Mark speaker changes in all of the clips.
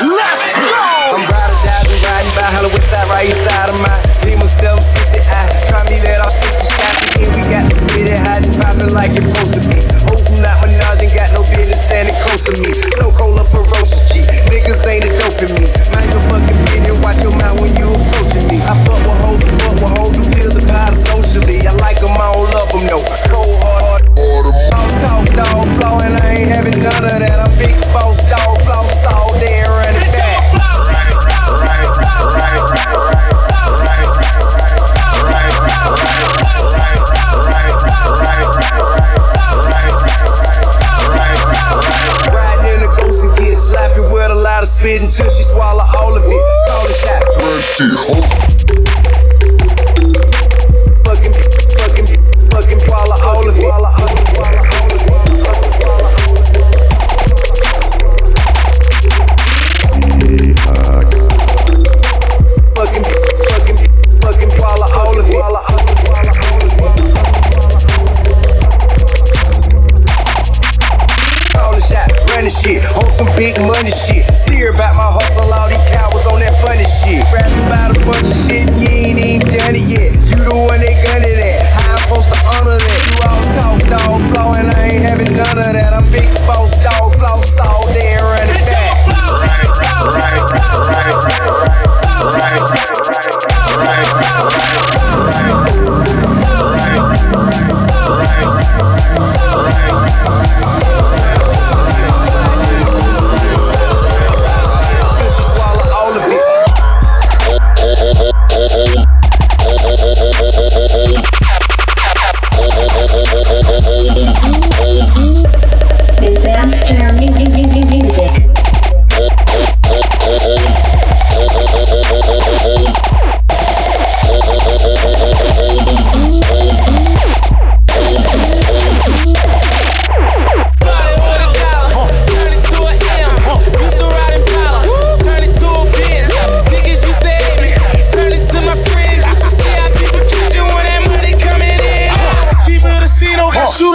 Speaker 1: Let's go.
Speaker 2: I'm riding, diving, riding by Hollywood side, right east side of my Beamer 760. I try me let off 60 shots. And we got the city hot and popping like it's supposed to be. Hoes not ain't got no business standing close to me. So cold up ferocious G. with a lot of spit until she swallow all of it. Call the shot. Some big money shit. See her about my hustle, all these cowards on that funny shit. Rapping about a bunch of shit, and you ain't even done it yet. You the one they gun it at, how I'm supposed to honor that? You all talk, dog, flow, and I ain't having none of that. I'm big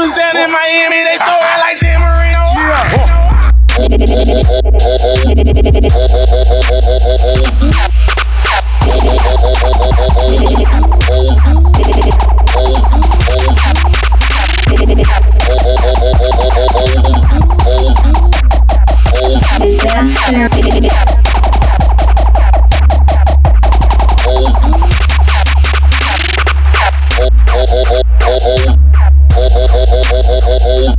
Speaker 3: shooters down in Miami, they throw it like Dan Marino.
Speaker 4: Disaster. Hey